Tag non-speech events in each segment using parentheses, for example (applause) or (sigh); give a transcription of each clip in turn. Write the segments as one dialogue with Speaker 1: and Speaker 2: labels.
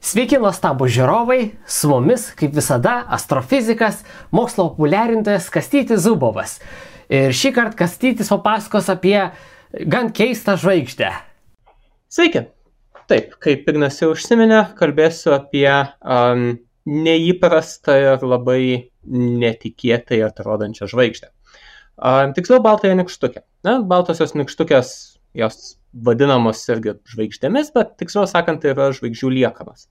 Speaker 1: Sveiki, nuostabų žiūrovai, su mumis, kaip visada, astrofizikas, mokslo populiarintojas Kastytis Zubovas. Ir šį kartą Kastytis papasakos apie gan keistą žvaigždę.
Speaker 2: Sveiki. Taip, kaip Ignas jau užsiminė, kalbėsiu apie um, neįprastą ir labai netikėtai atrodančią žvaigždę. Um, tiksliau, baltąją nikštukę. Na, baltosios nikštukės, jos vadinamos irgi žvaigždėmis, bet tiksliau sakant, tai yra žvaigždžių liekamas.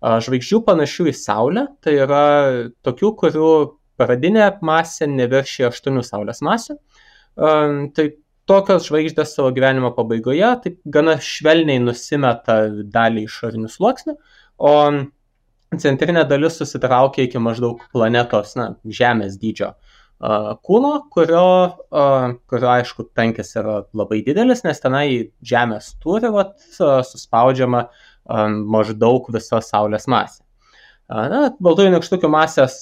Speaker 2: Žvaigždžių panašių į Saulę, tai yra tokių, kurių pradinė masė neviršė 8 Saulės masių. Tai tokios žvaigždės savo gyvenimo pabaigoje taip gana švelniai nusimeta dalį išorinių sluoksnių, o centrinė dalis susitraukia iki maždaug planetos, na, Žemės dydžio kūno, kurio, kurio aišku tankis yra labai didelis, nes tenai Žemės turi vat, suspaudžiama maždaug visa Saulės masė. Na, baltųjų nykštukių masės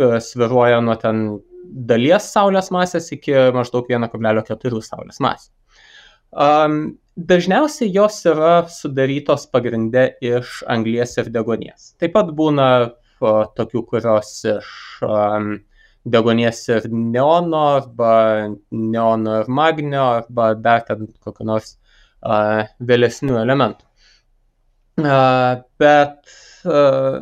Speaker 2: sviruoja nuo ten dalies Saulės masės iki maždaug 1,4 Saulės masės. Dažniausiai jos yra sudarytos pagrindė iš anglies ir degonies. Taip pat būna tokių, kurios iš um, degonės ir neono, arba neono ir magnio, arba dar ten kokiu nors uh, vėlesnių elementų. Uh, bet uh,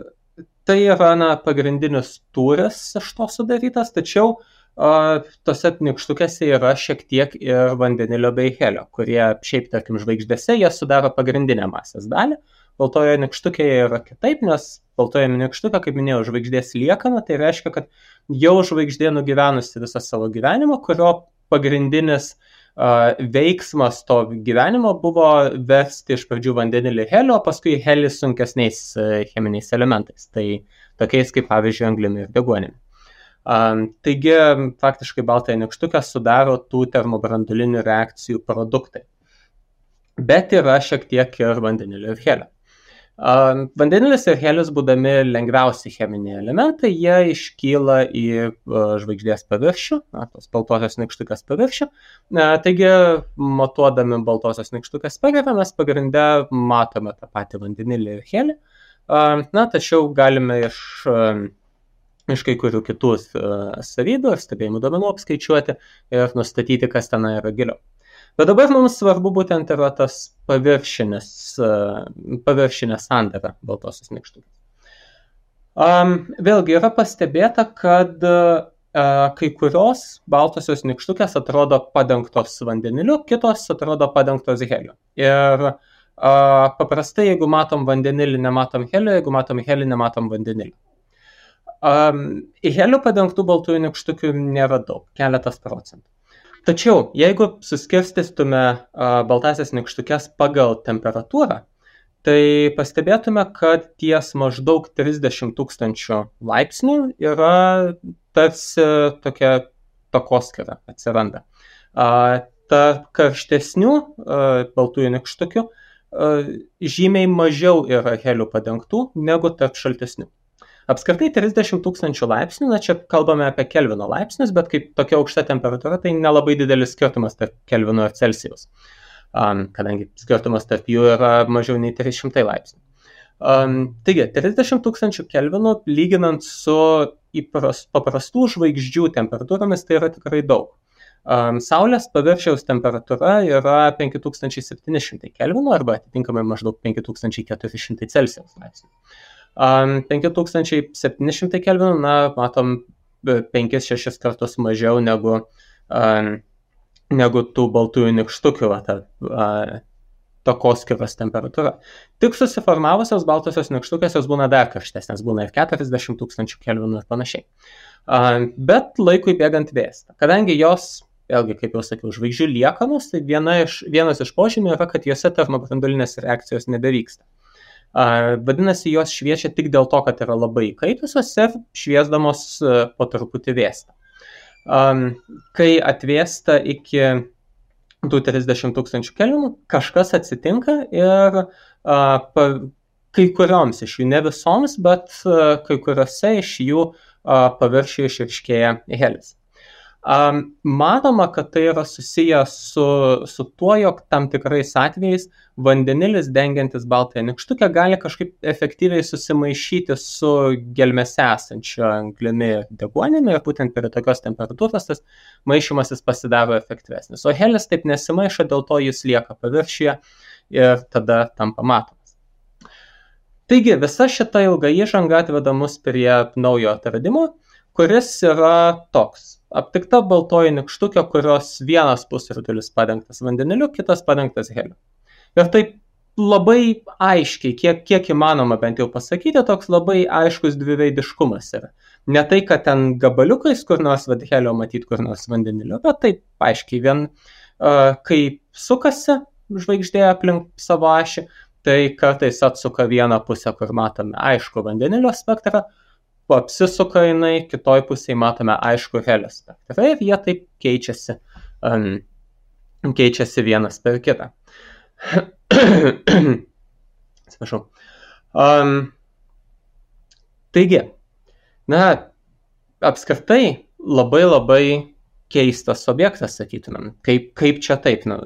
Speaker 2: tai yra na, pagrindinis turis iš to sudarytas, tačiau uh, tose nikštukėse yra šiek tiek ir vandenilio bei helio, kurie šiaip, tarkim, žvaigždėse jie sudaro pagrindinę masės dalį. Baltoje nikštukėje yra kitaip, nes baltoje nikštukė, kaip minėjau, žvaigždės liekana, tai reiškia, kad jau žvaigždė nugyvenusi visą savo gyvenimą, kurio pagrindinis uh, veiksmas to gyvenimo buvo versti iš pradžių vandenilį helio, paskui helį sunkesniais uh, cheminiais elementais, tai tokiais kaip pavyzdžiui anglimi ir deguonimi. Um, taigi, faktiškai baltąją nikštukę sudaro tų termobrandulinių reakcijų produktai. Bet yra šiek tiek ir vandenilio ir helio. Vandenilis ir helis, būdami lengviausi cheminiai elementai, jie iškyla į žvaigždės paviršių, na, tos baltosios nikštukės paviršių. Taigi, matuodami baltosios nikštukės paviršių, mes pagrindę matome tą patį vandenilį ir helį. Na, tačiau galime iš, iš kai kurių kitų savybių ar stebėjimų duomenų apskaičiuoti ir nustatyti, kas ten yra giliau. Bet dabar mums svarbu būtent yra tas paviršinis, paviršinė sandara baltosios nikštukės. Um, vėlgi yra pastebėta, kad uh, kai kurios baltosios nikštukės atrodo padengtos vandeniliu, kitos atrodo padengtos heliu. Ir uh, paprastai, jeigu matom vandenilį, nematom helio, jeigu matom helį, nematom vandenilį. Um, į helių padengtų baltųjų nikštukių nėra daug, keletas procentų. Tačiau, jeigu suskirstystume baltasias nikštukes pagal temperatūrą, tai pastebėtume, kad ties maždaug 30 tūkstančių laipsnių yra tarsi tokia takoskira atsiranda. Tarp karštesnių baltųjų nikštukių žymiai mažiau yra helių padengtų negu tarp šaltesnių. Apskritai 30 tūkstančių laipsnių, na čia kalbame apie Kelvino laipsnius, bet kaip tokia aukšta temperatūra, tai nelabai didelis skirtumas tarp Kelvino ir Celsijaus, um, kadangi skirtumas tarp jų yra mažiau nei 300 laipsnių. Um, taigi, 30 tūkstančių Kelvinų lyginant su įpras, paprastų žvaigždžių temperatūromis tai yra tikrai daug. Um, Saulės paviršiaus temperatūra yra 5700 Kelvinų arba atitinkamai maždaug 5400 Celsijaus laipsnių. 5700 kelvinų, na, matom 5-6 kartus mažiau negu, negu tų baltųjų nikštukių, ta takoskiros temperatūra. Tik susiformavusios baltosios nikštukės jos būna dar karštesnės, būna ir 40 tūkstančių kelvinų ir panašiai. Bet laikui bėgant vėsta. Kadangi jos vėlgi, kaip jau sakiau, žvaigždžių liekanos, tai viena iš, vienas iš požymių yra, kad juose termobrandulinės reakcijos nebevyksta. Vadinasi, jos šviečia tik dėl to, kad yra labai įkaitusios ir šviesdamos e, po truputį vėsta. Kai atvėsta iki tų 30 tūkstančių kelvinų, kažkas atsitinka ir kai kurioms iš jų, ne visoms, bet kai kuriuose iš jų paviršių išriškėja helis. Um, manoma, kad tai yra susijęs su, su tuo, jog tam tikrais atvejais vandenilis dengiantis baltąją nikštukę gali kažkaip efektyviai susimaišyti su gelmėse esančio anglimi deguonimi ir būtent prie tokios temperatūros tas maišymasis pasidaro efektyvesnis. O helis taip nesimaišo, dėl to jis lieka paviršyje ir tada tampa matomas. Taigi visa šita ilga įžanga atveda mus prie naujo atradimo, kuris yra toks aptikta baltoji nikštukė, kurios vienas pusrutulis padengtas vandeniliu, kitas padengtas heliu. Ir taip labai aiškiai, kiek, kiek įmanoma bent jau pasakyti, toks labai aiškus dviveidiškumas yra. Ne tai, kad ten gabaliukais kur nors vadhelio matyti kur nors vandenilio, bet taip aiškiai, vien uh, kai sukasi žvaigždė aplink savo ašį, tai kartais atsuka vieną pusę, kur matome aišku vandenilio spektrą, apsisuka jinai, kitoj pusėje matome aišku helio spektrą ir jie taip keičiasi, um, keičiasi vienas per kitą. (clears throat) Atsiprašau. Um, taigi, na, apskritai labai labai keistas objektas, sakytumėm. Kaip, kaip čia taip, nu,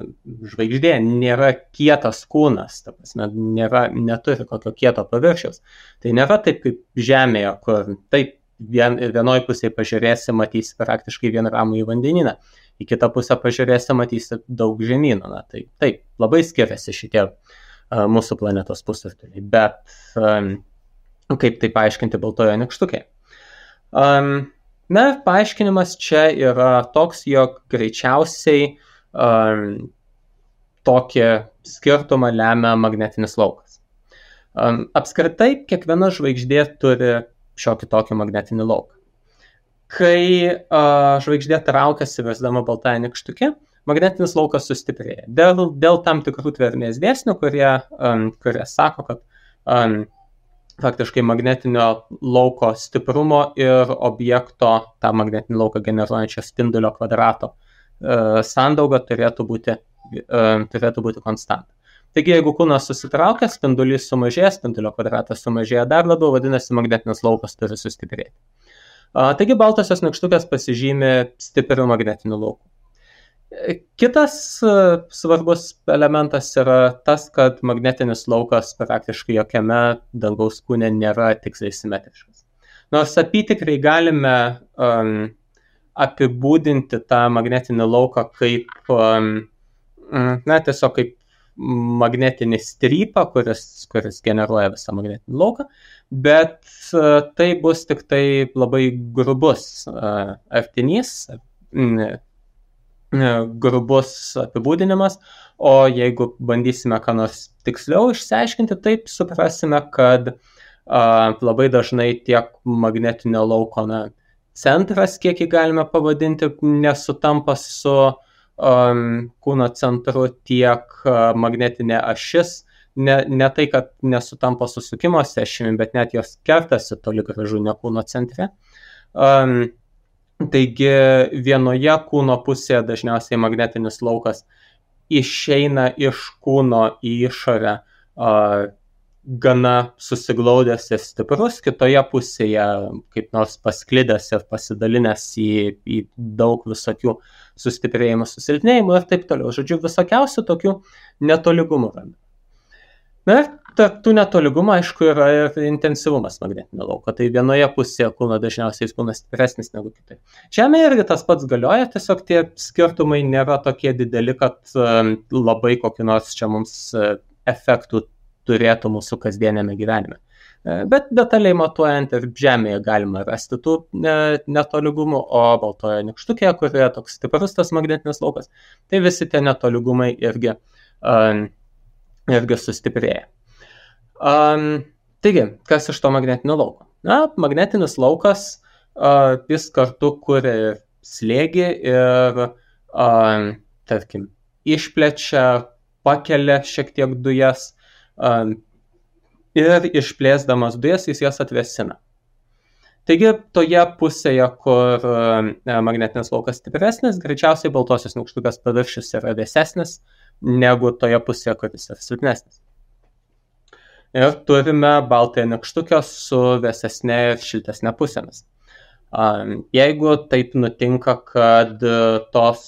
Speaker 2: žvaigždė nėra kietas kūnas, ta prasme, nėra, neturi kokio kieto paviršiaus. Tai nėra taip kaip Žemėje, kur taip vien, vienoj pusėje pažiūrėsi, matysi praktiškai vien ramų į vandenyną, į kitą pusę pažiūrėsi, matysi daug žemynų. Na, tai taip, labai skiriasi šitie uh, mūsų planetos pusrutuliai, bet um, kaip tai paaiškinti baltojo nekštukė. Um, Na, paaiškinimas čia yra toks, jog greičiausiai um, tokį skirtumą lemia magnetinis laukas. Um, apskritai, kiekviena žvaigždė turi šiokį tokį magnetinį lauką. Kai uh, žvaigždė traukiasi virsdama baltąją nikštukę, magnetinis laukas sustiprėja. Dėl, dėl tam tikrų tvermės dėsnių, kurie, um, kurie sako, kad um, faktiškai magnetinio lauko stiprumo ir objekto tą magnetinį lauką generuojančio spindulio kvadrato e, sandauga turėtų būti, e, turėtų būti konstanta. Taigi, jeigu kūnas susitraukia, spindulys sumažėja, spindulio kvadratas sumažėja dar labiau, vadinasi, magnetinis laukas turi sustiprėti. Taigi, baltosios nikštukės pasižymi stipriu magnetiniu lauku. Kitas e, svarbus elementas yra tas, kad magnetinis laukas praktiškai jokiame dangaus kūne nėra tiksliai simetriškas. Nors apytikrai galime um, apibūdinti tą magnetinį lauką kaip, um, na, tiesiog kaip magnetinį strypą, kuris, kuris generuoja visą magnetinį lauką, bet uh, tai bus tik tai labai grubus uh, artinys, uh, grubus apibūdinimas, o jeigu bandysime ką nors tiksliau išsiaiškinti, taip suprasime, kad a, labai dažnai tiek magnetinio lauko na, centras, kiek jį galime pavadinti, nesutampa su um, kūno centru, tiek uh, magnetinė ašis, ne, ne tai, kad nesutampa su sukimo ašimi, bet net jos kertasi toli gražu ne kūno centre. Um, Taigi vienoje kūno pusėje dažniausiai magnetinis laukas išeina iš kūno į išorę gana susiglaudęs ir stiprus, kitoje pusėje kaip nors pasklidęs ir pasidalinęs į, į daug visokių sustiprėjimų, susilpnėjimų ir taip toliau. Žodžiu, visokiausių tokių netolygumų randa. Na ir tarp tų netolygumų, aišku, yra ir intensyvumas magnetinio lauko. Tai vienoje pusėje kūno dažniausiai jis būna stipresnis negu kitai. Žemėje irgi tas pats galioja, tiesiog tie skirtumai nėra tokie dideli, kad um, labai kokiu nors čia mums uh, efektų turėtų mūsų kasdienėme gyvenime. Uh, bet detaliai matuojant ir Žemėje galima rasti tų netolygumų, o baltoje nikštukėje, kurioje toks stiprus tas magnetinis laukas, tai visi tie netolygumai irgi um, irgi sustiprėja. Um, taigi, kas iš to magnetinio lauko? Na, magnetinis laukas, uh, jis kartu kuria slėgį ir, uh, tarkim, išplečia, pakelia šiek tiek dujas um, ir išplėsdamas dujas jis jas atvesina. Taigi, toje pusėje, kur uh, magnetinis laukas stipresnis, greičiausiai baltosios nykštukės paviršius yra vėsesnis, negu toje pusėje, kuris yra silpnesnis. Ir turime baltąją nekštukę su vėsesnė ir šiltesnė pusėmis. Jeigu taip nutinka, kad tos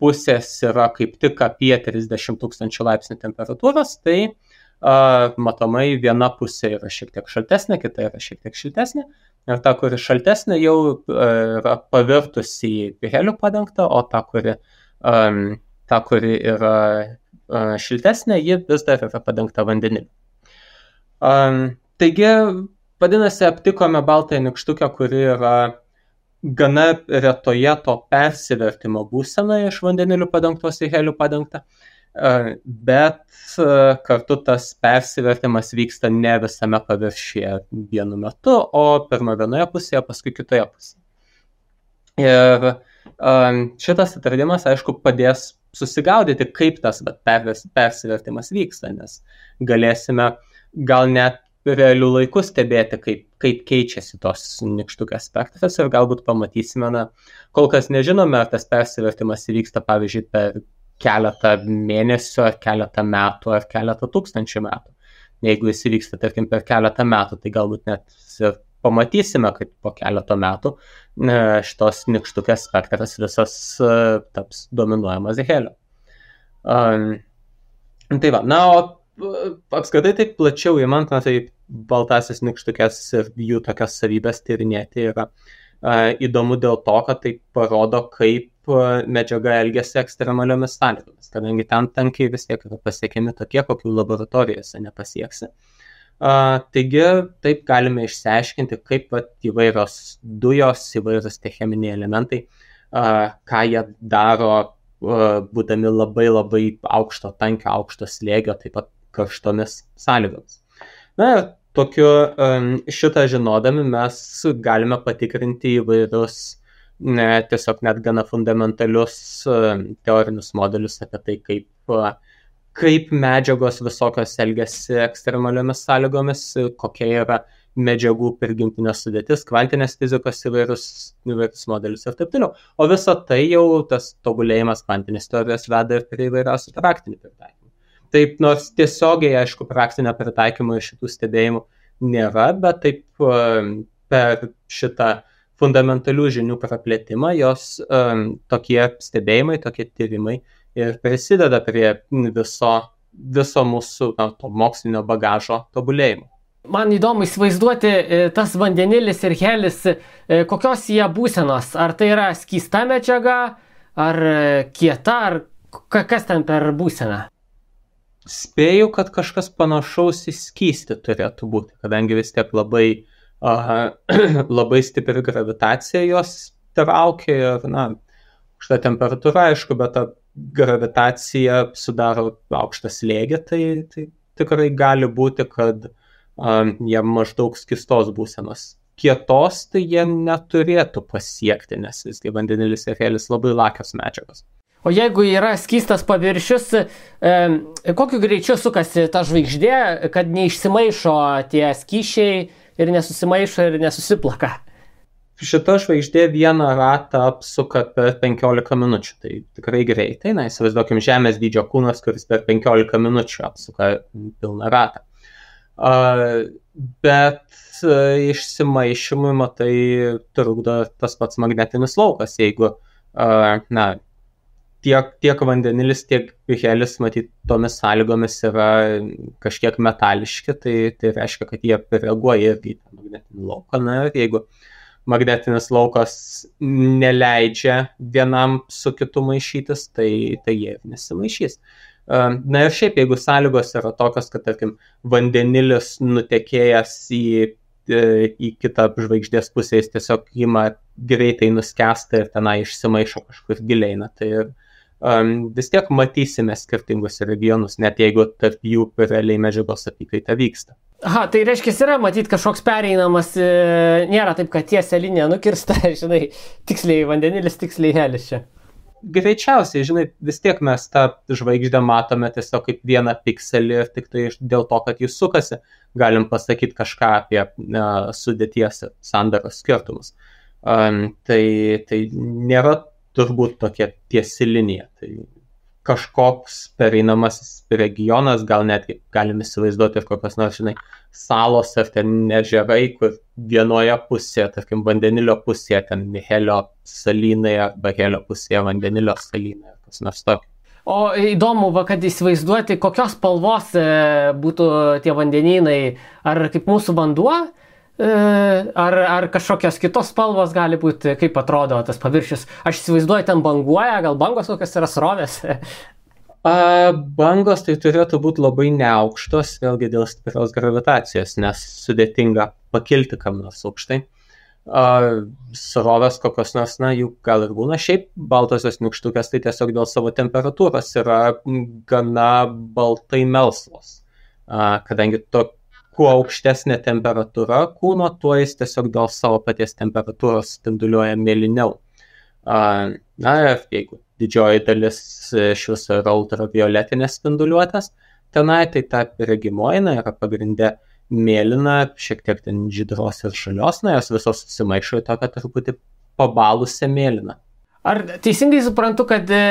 Speaker 2: pusės yra kaip tik apie 30 tūkstančių laipsnių temperatūros, tai uh, matomai viena pusė yra šiek tiek šaltesnė, kita yra šiek tiek šiltesnė. Ir ta, kuri šaltesnė, jau uh, yra pavirtusi į helių padengtą, o ta, kuri, um, ta, kuri yra uh, šiltesnė, ji vis dar yra padengta vandeniliu. Um, taigi, vadinasi, aptikome baltąją nikštukę, kuri yra gana retoje to persivertimo būsenoje iš vandenilių padengtos į helių padengtą, bet kartu tas persivertimas vyksta ne visame paviršyje vienu metu, o pirmą vienoje pusėje, paskui kitoje pusėje. Ir šitas atradimas, aišku, padės susigaudyti, kaip tas persivertimas vyksta, nes galėsime gal net realių laikų stebėti, kaip, kaip keičiasi tos nikštukės spektras ir galbūt pamatysime, na, kol kas nežinome, ar tas persivertimas įvyksta, pavyzdžiui, per keletą mėnesių, ar keletą metų, ar keletą tūkstančių metų. Jeigu jis įvyksta, tarkim, per keletą metų, tai galbūt net ir pamatysime, kad po keleto metų šitos nikštukės spektras visas e, taps dominuojamas helio. Um, tai va, na, o apskritai taip plačiau įmant, na tai baltasis nikštukės ir jų tokias savybės tyrinėti yra uh, įdomu dėl to, kad tai parodo, kaip medžiaga elgesi ekstremaliomis sąlygomis, kadangi ten tankiai vis tiek yra pasiekiami tokie, kokių laboratorijose nepasieksi. Uh, taigi taip galime išsiaiškinti, kaip vat, įvairios dujos, įvairios tie cheminiai elementai, uh, ką jie daro, būdami labai labai aukšto tankio, aukšto slėgio, taip pat karštomis sąlygomis. Na ir tokiu šitą žinodami mes galime patikrinti įvairius ne, tiesiog net gana fundamentalius teorinius modelius apie tai, kaip, kaip medžiagos visokios elgesi ekstremaliomis sąlygomis, kokia yra medžiagų prigimtinės sudėtis, kvantinės fizikos įvairius, įvairius modelius ir taip toliau. O visa tai jau tas tobulėjimas kvantinės teorijos veda ir prie įvairiausių praktinių pritaikymų. Taip, nors tiesiogiai, aišku, praktinio pritaikymo iš šitų stebėjimų nėra, bet taip um, per šitą fundamentalių žinių praplėtimą jos um, tokie stebėjimai, tokie tyrimai ir prisideda prie viso, viso mūsų na, to mokslinio bagažo tobulėjimo.
Speaker 1: Man įdomu įsivaizduoti e, tas vandenilis ir helis, e, kokios jie būsenos. Ar tai yra skysta medžiaga, ar e, kieta, ar kas ten per būseną?
Speaker 2: Spėju, kad kažkas panašaus į skystį turėtų būti, kadangi vis tiek labai, uh, (clears throat) labai stipri gravitacija jos traukia ir, na, aukšta temperatūra, aišku, bet ta gravitacija sudaro aukštą slėgį, tai, tai tikrai gali būti, kad um, jie maždaug skistos būsenos. Kietos tai jie neturėtų pasiekti, nes visgi vandenilis ir helis labai lakios medžiagos.
Speaker 1: O jeigu yra skystas paviršius, e, kokiu greičiu sukasi ta žvaigždė, kad neišsimaišo tie skyšiai ir nesusimaišo ir nesusiplaka?
Speaker 2: Šita žvaigždė vieną ratą apsuka per 15 minučių, tai tikrai greitai, na įsivaizduokim Žemės dydžio kūnas, kuris per 15 minučių apsuka pilną ratą. Uh, bet uh, išsimaišymui, matai, trukdo tas pats magnetinis laukas, jeigu, uh, na, tiek, tiek vandenilis, tiek helis, matyt, tomis sąlygomis yra kažkiek metališki, tai, tai reiškia, kad jie reaguoja irgi į tą magnetinį lauką. Na ir jeigu magnetinis laukas neleidžia vienam su kitu maišytis, tai, tai jie nesimaišys. Na ir šiaip, jeigu sąlygos yra tokios, kad, tarkim, vandenilis nutekėjęs į, e, į kitą žvaigždės pusę, jis tiesiog ima greitai nuskęsta ir tenai išsimaišo kažkur giliai, na tai ir um, vis tiek matysime skirtingus regionus, net jeigu tarp jų realiai medžiagos apykaita vyksta.
Speaker 1: Aha, tai reiškia, yra matyti kažkoks pereinamas, e, nėra taip, kad tiesia linija nukirsta, (laughs) žinai, tiksliai vandenilis, tiksliai helis čia.
Speaker 2: Greičiausiai, žinai, vis tiek mes tą žvaigždę matome tiesiog kaip vieną pikselį ir tik tai dėl to, kad jis sukasi, galim pasakyti kažką apie uh, sudėties sandaros skirtumus. Um, tai, tai nėra turbūt tokia tiesi linija. Tai kažkoks pereinamasis regionas, gal netgi galim įsivaizduoti ir kokios nors, žinai, salos ar ten ežerai, kur vienoje pusėje, tarkim, vandenilio pusėje, ten helio salynai arba helio pusėje vandenilio salynai ar kas nors tokio.
Speaker 1: O įdomu, va, kad įsivaizduoti, kokios spalvos e, būtų tie vandenynai, ar kaip mūsų vanduo, ar, ar kažkokios kitos spalvos gali būti, kaip atrodo tas paviršius. Aš įsivaizduoju, ten banguoja, gal bangos kokios yra srovės. (laughs)
Speaker 2: A, bangos tai turėtų būti labai neaukštos, vėlgi dėl stiprios gravitacijos, nes sudėtinga pakilti kam nors aukštai. A, srovės kokios nors, na, jų gal ir būna. Šiaip baltosios nikštukės tai tiesiog dėl savo temperatūros yra gana baltai melsvos. Kadangi to, kuo aukštesnė temperatūra kūno, tuo jis tiesiog dėl savo paties temperatūros spinduliuoja mėlyniau. Na ir jeigu didžioji dalis iš viso yra ultravioletinės spinduliuotės, tenai tai ta regimoji yra pagrindė mėlyna, šiek tiek ten žydros ir šalios, na jos visos susimaišo į tokią truputį pabalusią mėlyną.
Speaker 1: Ar teisingai suprantu, kad e,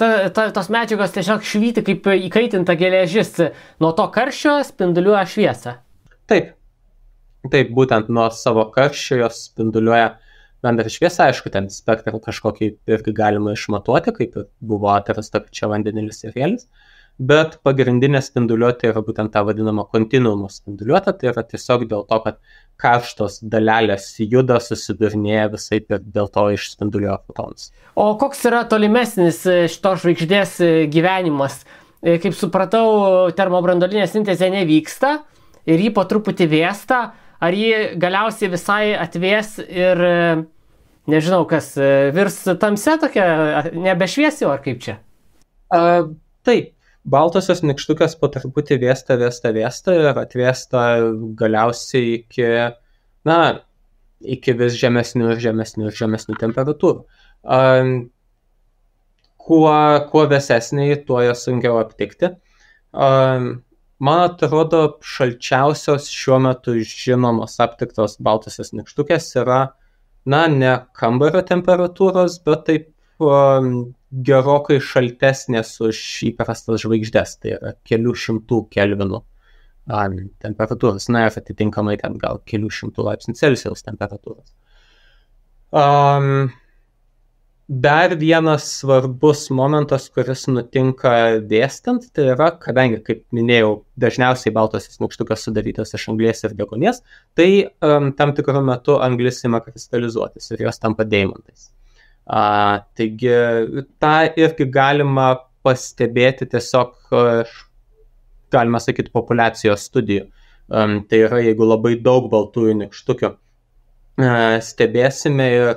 Speaker 1: ta, ta, tos medžiagos tiesiog švyti kaip įkaitinta geležis, nuo to karščio spinduliuoja šviesą?
Speaker 2: Taip, taip, būtent nuo savo karščio jos spinduliuoja bendrą šviesą, aišku, ten spektrą kažkokį irgi galima išmatuoti, kaip buvo atrasta čia vandenilis ir vėlis. Bet pagrindinė spinduliuotė yra būtent ta vadinama kontinuumo spinduliuotė, tai yra tiesiog dėl to, kad karštos dalelės juda, susidurnėja visai ir dėl to išspinduliuoja fotonus.
Speaker 1: O koks yra tolimesnis e, šitos žvaigždės e, gyvenimas? E, kaip supratau, termobrandolinė sintezė nevyksta ir jį po truputį vėsta, ar jį galiausiai visai atvės ir nežinau, kas virs tamse tokia, nebešviesi, ar kaip čia?
Speaker 2: A, taip, baltosios nykštukės po truputį vėsta, vėsta, vėsta ir atvėsta galiausiai iki, na, iki vis žemesnių ir žemesnių ir žemesnių temperatūrų. Um, kuo, kuo vėsesniai, tuo jas sunkiau aptikti. Um, man atrodo, šalčiausios šiuo metu žinomos aptiktos baltosios nykštukės yra, na, ne kambario temperatūros, bet taip um, gerokai šaltesnės už įprastas žvaigždės, tai yra kelių šimtų kelvinų temperatūros, na ir atitinkamai ten gal kelių šimtų laipsnių Celsijaus temperatūros. Um, dar vienas svarbus momentas, kuris nutinka dėstant, tai yra, kadangi, kaip minėjau, dažniausiai baltosios nykštukas sudarytas iš anglės ir degonės, tai um, tam tikru metu anglis ima kristalizuotis ir jos tampa deimantais. A, taigi tą irgi galima pastebėti tiesiog, galima sakyti, populacijos studijų. Um, tai yra, jeigu labai daug baltųjų nikštukių stebėsime ir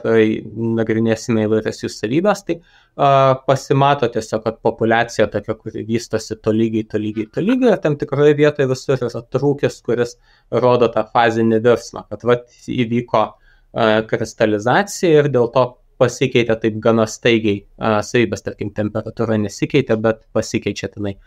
Speaker 2: nagrinėsime įvairias jų savybės, tai uh, pasimato tiesiog, kad populiacija tokia, kuri vystosi tolygiai, tolygiai, tolygiai ir tam tikroje vietoje visur yra trūkis, kuris rodo tą fazinį virsmą, kad vat įvyko kristalizacija ir dėl to pasikeitė taip gana staigiai savybės, tarkim, temperatūra nesikeitė, bet pasikeičia tenai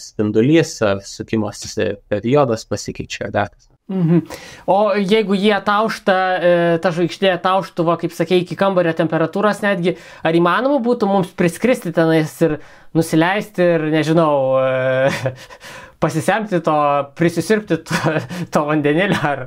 Speaker 2: spindulys, sukimosi periodas pasikeičia kas.
Speaker 1: Mhm. O jeigu jie taušta, e, ta žvaigždė tauštuvo, kaip sakė, iki kambario temperatūros netgi, ar įmanoma būtų mums priskristi tenais ir nusileisti ir, nežinau, e, (laughs) pasisemti to, prisisirpti to, to vandenilio, ar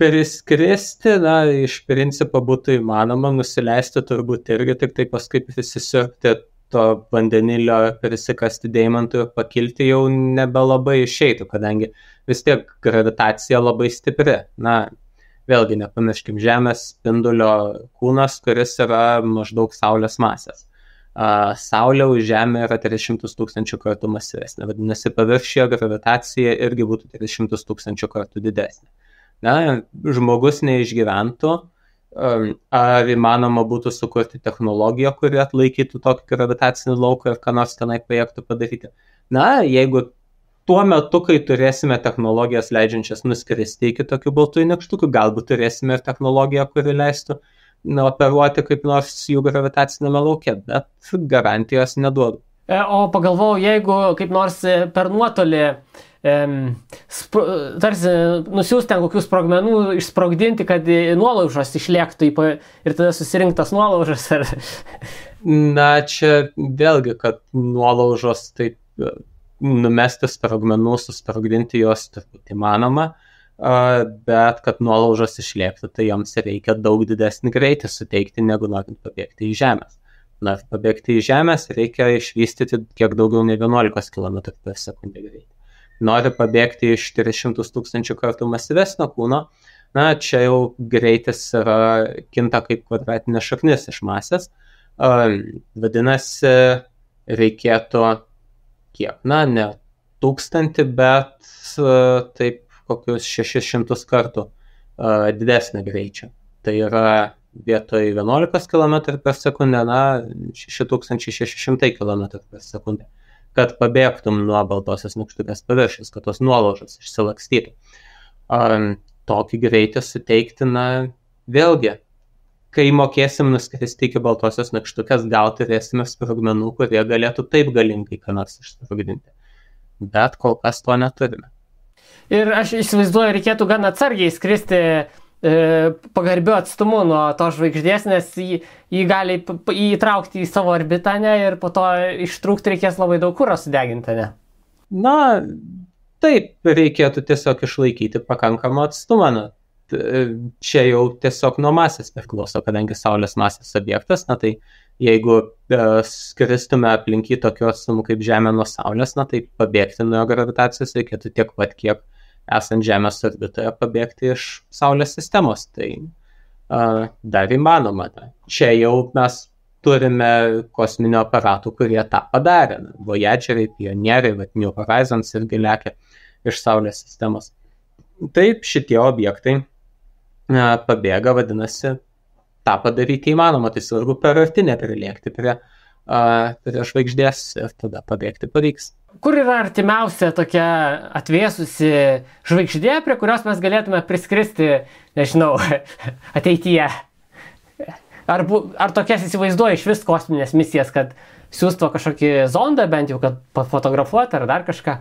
Speaker 2: priskristi, na, iš principo būtų įmanoma, nusileisti turbūt irgi, tik tai paskui prisisirpti to vandenilio, prisikasti deimantų ir pakilti jau nebelabai išeitų, kadangi vis tiek gravitacija labai stipri. Na, vėlgi nepamirškim, Žemės spindulio kūnas, kuris yra maždaug Saulės masės. Saulė už Žemę yra 300 tūkstančių kartų masyvesnė, vadinasi, paviršio gravitacija irgi būtų 300 tūkstančių kartų didesnė na, žmogus neišgyventų, um, ar įmanoma būtų sukurti technologiją, kuri atlaikytų tokį gravitacinį lauką ir ką nors tenai pajėgtų padaryti. Na, jeigu tuo metu, kai turėsime technologijas leidžiančias nuskristi iki tokių baltųjų nekštukų, galbūt turėsime ir technologiją, kuri leistų na, operuoti kaip nors jų gravitacinėme lauke, bet garantijos neduodu.
Speaker 1: E, o pagalvojau, jeigu kaip nors per nuotolį tarsi nusiųsti ten kokius sprogmenų, išsprogdinti, kad nuolaužos išlėktų ir tada susirinktas nuolaužas. Ar... (laughs)
Speaker 2: Na, čia vėlgi, kad nuolaužos taip e, numesti sprogmenų, susprogdinti juos turbūt įmanoma, bet kad nuolaužos išlėktų, tai joms reikia daug didesnį greitį suteikti, negu norint pabėgti į Žemės. Norint pabėgti į Žemės, reikia išvystyti kiek daugiau nei 11 km per sekundę greitį nori pabėgti iš 400 tūkstančių kartų masyvesnio kūno, na, čia jau greitis yra, kinta kaip kvadratinė šaknis iš masės. Vadinasi, reikėtų kiek, na, ne tūkstantį, bet taip kokius 600 kartų didesnį greičio. Tai yra vietoj 11 km per sekundę, na, 6600 km per sekundę kad pabėgtum nuo baltosios nykštukės paviršius, kad tos nuolaužos išsilakstytų. Um, tokį greitį suteikti, na, vėlgi, kai mokėsim nuskristi iki baltosios nykštukės, gal turėsime sprogmenų, kurie galėtų taip galingai ką nors išsprogdinti. Bet kol kas to neturime.
Speaker 1: Ir aš įsivaizduoju, reikėtų gan atsargiai skristi pagarbiu atstumu nuo to žvaigždės, nes jį, jį gali įtraukti į savo orbitą ne, ir po to ištrūkti reikės labai daug kūro sudeginti. Ne?
Speaker 2: Na, taip, reikėtų tiesiog išlaikyti pakankamą atstumą. Na, čia jau tiesiog nuo masės priklauso, kadangi Saulės masės objektas, na tai jeigu e, skristume aplink į tokiu atstumu kaip Žemė nuo Saulės, na tai pabėgti nuo gravitacijos reikėtų tiek pat, kiek esant Žemės orbitoje pabėgti iš Saulės sistemos. Tai uh, dar įmanoma. Čia jau mes turime kosminio aparatų, kurie tą padarė. Voyageriai, pionieriai, vat, New Horizons irgi lėkė iš Saulės sistemos. Taip, šitie objektai uh, pabėga, vadinasi, tą padaryti įmanoma. Tai svarbu per arti neprilėkti prie, uh, prie žvaigždės ir tada pabėgti pavyks.
Speaker 1: Kur yra artimiausia tokia atvėsusi žvaigždė, prie kurios mes galėtume priskristi, nežinau, (laughs) ateityje? Ar, bu, ar tokias įsivaizduoja iš vis kosminės misijas, kad siūsto kažkokį zondą bent jau, kad fotografuoti ar dar kažką?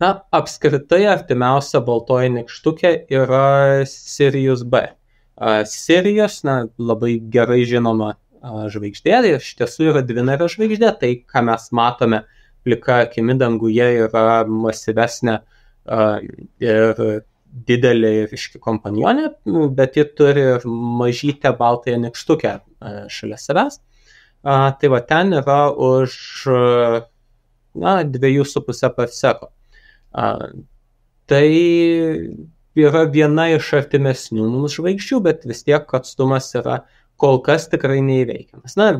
Speaker 2: Na, apskritai artimiausia baltoji nikštukė yra Sirius B. Sirius, na, labai gerai žinoma žvaigždė, tai iš tiesų yra dvinario žvaigždė, tai ką mes matome plika akimi danguje yra masyvesnė ir didelė ir iški kompanionė, bet ji turi ir mažytę baltąją nikštukę šalia savęs. Tai va ten yra už na, 2,5 parseko. Tai yra viena iš artimesnių mums žvaigždžių, bet vis tiek atstumas yra kol kas tikrai neįveikiamas. Na,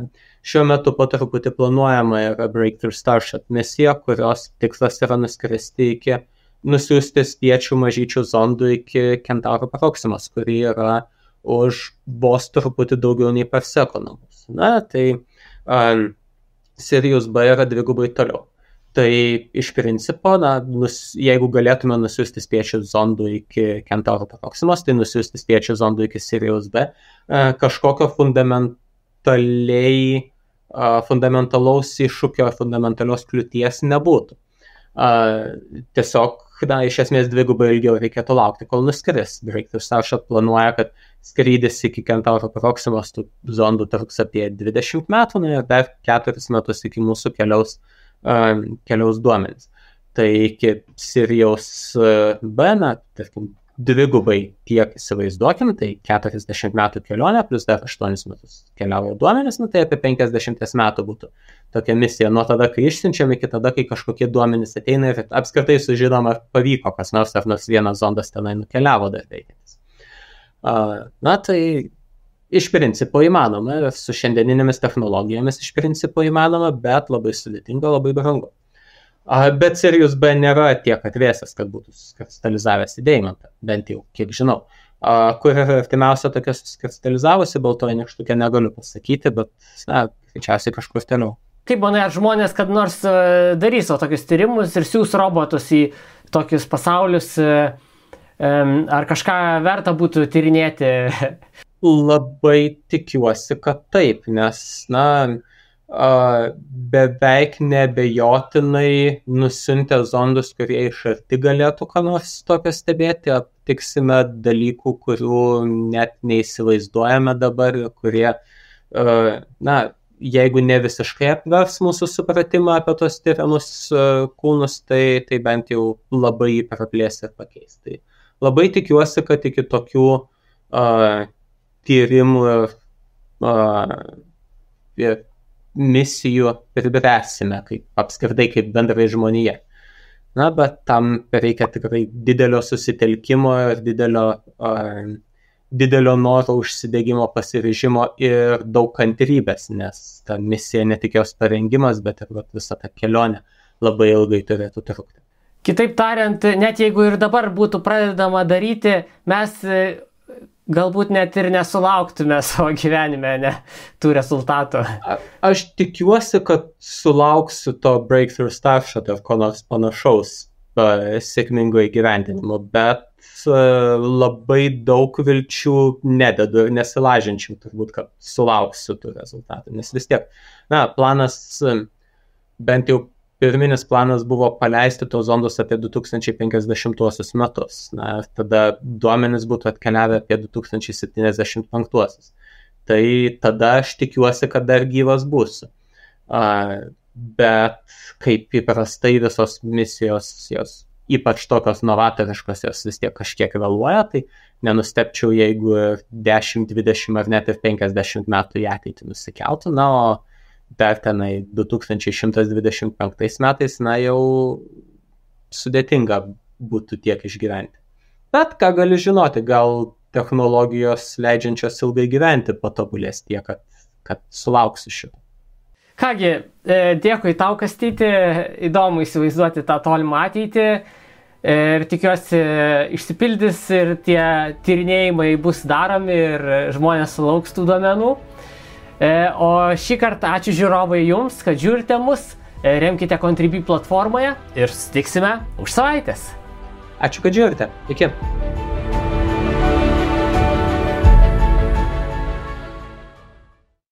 Speaker 2: Šiuo metu po truputį planuojama yra Breakthrough Starship misija, kurios tikslas yra nuskristi iki, nusiųsti spiečių mažyčių zondų iki Kentauro Proximus, kuri yra už vos truputį daugiau nei per sekundę. Na, tai um, Sirius B yra dvigubai toliau. Tai iš principo, na, nus, jeigu galėtume nusiųsti spiečių zondų iki Kentauro Proximus, tai nusiųsti spiečių zondų iki Sirius B, uh, kažkokio fundamentaliai, fundamentalaus iššūkio, fundamentalios kliūties nebūtų. Tiesiog, na, iš esmės dvigubai ilgiau reikėtų laukti, kol nuskris. Breakthrough Starship planuoja, kad skrydis iki Kentauro Proximos tų zondų truks apie 20 metų, na ir dar 4 metus iki mūsų keliaus, keliaus duomenys. Tai iki Sirijaus B, na, tarkim, dvigubai tiek įsivaizduokim, tai 40 metų kelionė plus dar 8 metus keliauja duomenys, nu tai apie 50 metų būtų tokia misija nuo tada, kai išsiunčiam iki tada, kai kažkokie duomenys ateina ir apskritai sužinom, ar pavyko kas nors, ar nors vienas zondas tenai nukeliavo dar veikiantis. Na tai iš principo įmanoma su šiandieninėmis technologijomis iš principo įmanoma, bet labai sudėtinga, labai brangu. Bet Sirius B nėra tiek atvėsęs, kad būtų kristalizavęs į deimantą, bent jau kiek žinau. Kur yra artimiausia tokia susikristalizavusi baltoji neštukė, negaliu pasakyti, bet, na, greičiausiai kažkur toliau.
Speaker 1: Kaip manai, ar žmonės kad nors e, darys tokius tyrimus ir siūs robotus į tokius pasaulius, e, ar kažką verta būtų tyrinėti?
Speaker 2: Labai tikiuosi, kad taip, nes, na, beveik nebejotinai nusintę zondus, kurie iš arti galėtų ką nors tokio stebėti, aptiksime dalykų, kurių net neįsivaizduojame dabar, kurie, na, jeigu ne visiškai apvers mūsų supratimą apie tos tyriamus kūnus, tai, tai bent jau labai praplės ir pakeis. Tai labai tikiuosi, kad iki tokių uh, tyrimų uh, ir misijų pribręsime, kaip apskritai kaip bendrai žmonija. Na, bet tam reikia tikrai didelio susitelkimo ir didelio, uh, didelio noro užsidėgymo pasiryžimo ir daug kantrybės, nes ta misija ne tik jos parengimas, bet ir visa ta kelionė labai ilgai turėtų trukti.
Speaker 1: Kitaip tariant, net jeigu ir dabar būtų pradedama daryti, mes galbūt net ir nesulauktume (laughs) savo gyvenime ne, tų rezultatų.
Speaker 2: A, aš tikiuosi, kad sulauksiu to breakthrough starshot ar ko nors panašaus uh, sėkmingo įgyvendinimo, bet uh, labai daug vilčių nededu ir nesilažinčiau turbūt, kad sulauksiu tų rezultatų, nes vis tiek, na, planas uh, bent jau pirminis planas buvo paleisti tos zondus apie 2050 metus. Na, tada duomenys būtų atkeliavę apie 2075. Tai tada aš tikiuosi, kad dar gyvas būsiu. Bet kaip įprastai visos misijos, jos ypač tokios novatoriškos, jos vis tiek kažkiek vėluoja, tai nenustepčiau, jeigu 10, 20 ar net ir 50 metų į ateitį nusikeltų. Na, o dar tenai 2125 metais, na jau sudėtinga būtų tiek išgyventi. Bet ką gali žinoti, gal technologijos leidžiančios ilgai gyventi patobulės tiek, kad, kad sulauksiu šito.
Speaker 1: Kągi, e, dėkui tau, Kastyti, įdomu įsivaizduoti tą tolimą ateitį ir tikiuosi išsipildys ir tie tyrinėjimai bus daromi ir žmonės sulauks tų duomenų. E, o šį kartą ačiū žiūrovai jums, kad žiūrite mus, e, remkite Contribui platformoje ir susitiksime už savaitės.
Speaker 2: Ačiū, kad žiūrite. Iki.